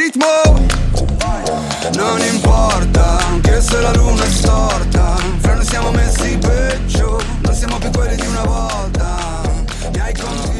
ritmo. Non importa, anche se la luna è storta. Fra noi siamo messi peggio Non siamo più quelli di una volta. Mi hai convinto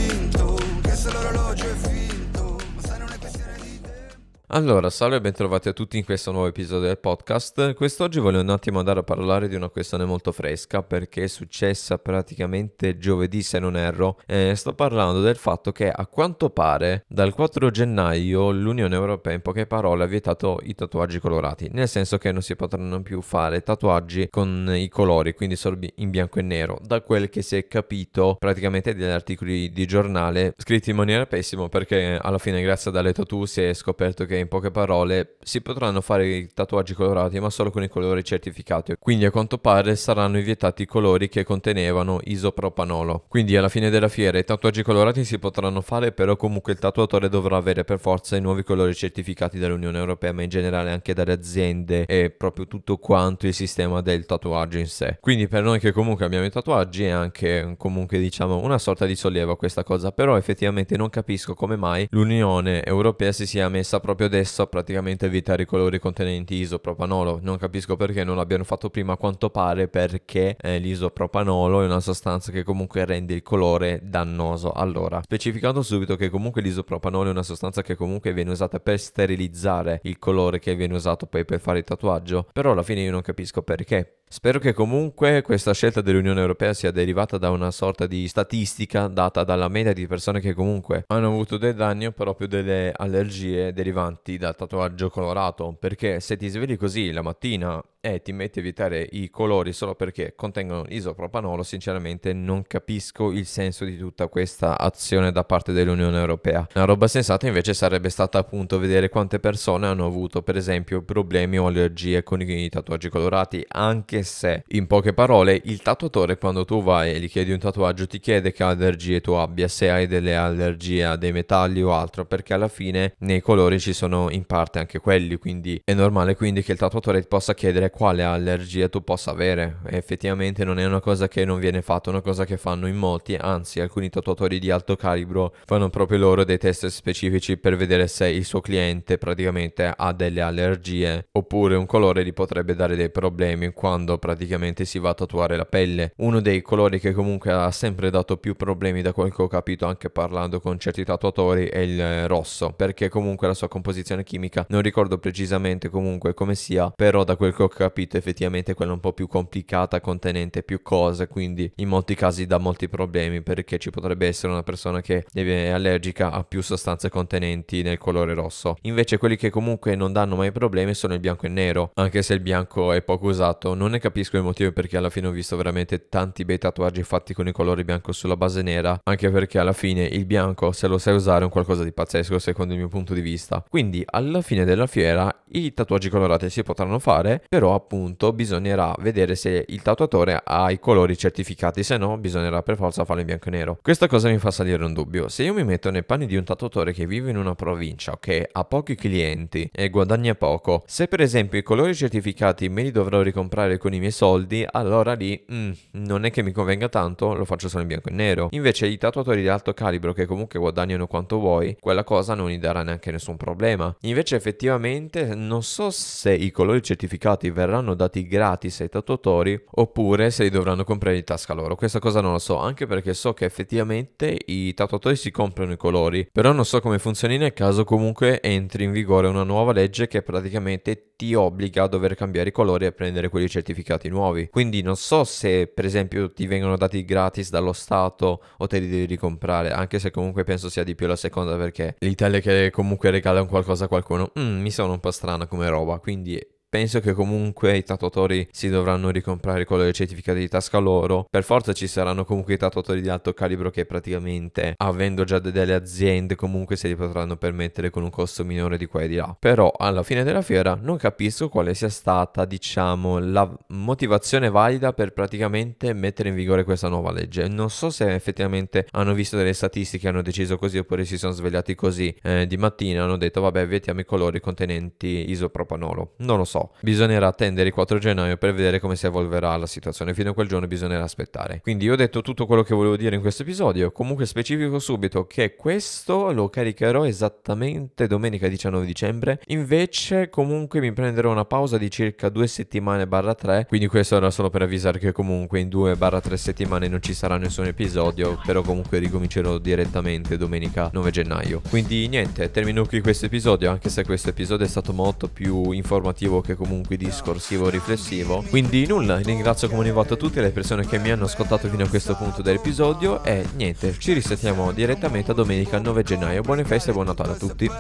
Allora, salve e bentrovati a tutti in questo nuovo episodio del podcast. Quest'oggi voglio un attimo andare a parlare di una questione molto fresca perché è successa praticamente giovedì se non erro. Eh, sto parlando del fatto che a quanto pare dal 4 gennaio l'Unione Europea in poche parole ha vietato i tatuaggi colorati, nel senso che non si potranno più fare tatuaggi con i colori, quindi solo in bianco e nero. Da quel che si è capito praticamente dagli articoli di giornale scritti in maniera pessima perché alla fine grazie a Dalle Tattoo si è scoperto che in poche parole si potranno fare i tatuaggi colorati ma solo con i colori certificati. Quindi a quanto pare saranno vietati i colori che contenevano isopropanolo. Quindi alla fine della fiera i tatuaggi colorati si potranno fare però comunque il tatuatore dovrà avere per forza i nuovi colori certificati dall'Unione Europea ma in generale anche dalle aziende e proprio tutto quanto il sistema del tatuaggio in sé. Quindi per noi che comunque abbiamo i tatuaggi è anche comunque diciamo una sorta di sollievo questa cosa però effettivamente non capisco come mai l'Unione Europea si sia messa proprio adesso praticamente evitare i colori contenenti isopropanolo. Non capisco perché non l'abbiano fatto prima, a quanto pare perché eh, l'isopropanolo è una sostanza che comunque rende il colore dannoso. Allora, specificando subito che comunque l'isopropanolo è una sostanza che comunque viene usata per sterilizzare il colore che viene usato poi per fare il tatuaggio, però alla fine io non capisco perché. Spero che comunque questa scelta dell'Unione Europea sia derivata da una sorta di statistica data dalla media di persone che comunque hanno avuto dei danni o proprio delle allergie derivanti dal tatuaggio colorato. Perché se ti svegli così la mattina e ti metti a evitare i colori solo perché contengono isopropanolo, sinceramente non capisco il senso di tutta questa azione da parte dell'Unione Europea. La roba sensata invece sarebbe stata appunto vedere quante persone hanno avuto per esempio problemi o allergie con i tatuaggi colorati, anche se in poche parole il tatuatore quando tu vai e gli chiedi un tatuaggio ti chiede che allergie tu abbia, se hai delle allergie a dei metalli o altro, perché alla fine nei colori ci sono in parte anche quelli, quindi è normale quindi che il tatuatore ti possa chiedere quale allergia tu possa avere. E effettivamente non è una cosa che non viene fatta, è una cosa che fanno in molti, anzi alcuni tatuatori di alto calibro fanno proprio loro dei test specifici per vedere se il suo cliente praticamente ha delle allergie oppure un colore gli potrebbe dare dei problemi quando praticamente si va a tatuare la pelle. Uno dei colori che comunque ha sempre dato più problemi da quel che ho capito anche parlando con certi tatuatori è il rosso, perché comunque la sua composizione chimica non ricordo precisamente comunque come sia, però da quel che ho capito effettivamente quella un po' più complicata, contenente più cose, quindi in molti casi dà molti problemi perché ci potrebbe essere una persona che è allergica a più sostanze contenenti nel colore rosso. Invece quelli che comunque non danno mai problemi sono il bianco e il nero, anche se il bianco è poco usato, non ne capisco il motivo perché alla fine ho visto veramente tanti bei tatuaggi fatti con il colore bianco sulla base nera, anche perché alla fine il bianco se lo sai usare è un qualcosa di pazzesco secondo il mio punto di vista. Quindi alla fine della fiera i tatuaggi colorati si potranno fare, però appunto bisognerà vedere se il tatuatore ha i colori certificati, se no bisognerà per forza farlo in bianco e nero. Questa cosa mi fa salire un dubbio. Se io mi metto nei panni di un tatuatore che vive in una provincia, che ha pochi clienti e guadagna poco, se per esempio i colori certificati me li dovrò ricomprare con i miei soldi, allora lì mm, non è che mi convenga tanto, lo faccio solo in bianco e nero. Invece i tatuatori di alto calibro che comunque guadagnano quanto vuoi, quella cosa non gli darà neanche nessun problema. Invece effettivamente non so se i colori certificati verranno dati gratis ai tatuatori oppure se li dovranno comprare di tasca loro. Questa cosa non lo so, anche perché so che effettivamente i tatuatori si comprano i colori, però non so come funzioni nel caso comunque entri in vigore una nuova legge che praticamente ti obbliga a dover cambiare i colori e prendere quelli certificati nuovi. Quindi non so se per esempio ti vengono dati gratis dallo Stato o te li devi ricomprare, anche se comunque penso sia di più la seconda perché l'Italia che comunque regala un qualcosa a qualcuno, mm, mi sono un po' strana come roba, quindi Penso che comunque i tatuatori si dovranno ricomprare quello dei certificati di tasca loro. Per forza ci saranno comunque i tatuatori di alto calibro che praticamente, avendo già delle aziende, comunque se li potranno permettere con un costo minore di qua e di là. Però alla fine della fiera non capisco quale sia stata, diciamo, la motivazione valida per praticamente mettere in vigore questa nuova legge. Non so se effettivamente hanno visto delle statistiche, hanno deciso così oppure si sono svegliati così eh, di mattina, hanno detto vabbè vietiamo i colori contenenti isopropanolo. Non lo so so. Bisognerà attendere il 4 gennaio per vedere come si evolverà la situazione. Fino a quel giorno bisognerà aspettare. Quindi io ho detto tutto quello che volevo dire in questo episodio. Comunque specifico subito che questo lo caricherò esattamente domenica 19 dicembre. Invece comunque mi prenderò una pausa di circa due settimane barra 3. Quindi questo era solo per avvisare che comunque in 2 barra 3 settimane non ci sarà nessun episodio. Però comunque ricomincerò direttamente domenica 9 gennaio. Quindi niente, termino qui questo episodio. Anche se questo episodio è stato molto più informativo che comunque discorsivo, riflessivo. Quindi nulla, ringrazio come ogni volta tutte le persone che mi hanno ascoltato fino a questo punto dell'episodio. E niente, ci risettiamo direttamente a domenica 9 gennaio. Buone feste e buon Natale a tutti.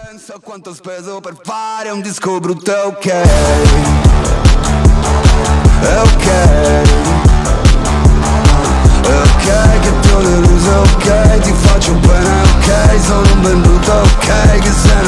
Ok. Che ti ho deluso, ok. Ti faccio bene, ok. Sono un venduto, ok. Che sei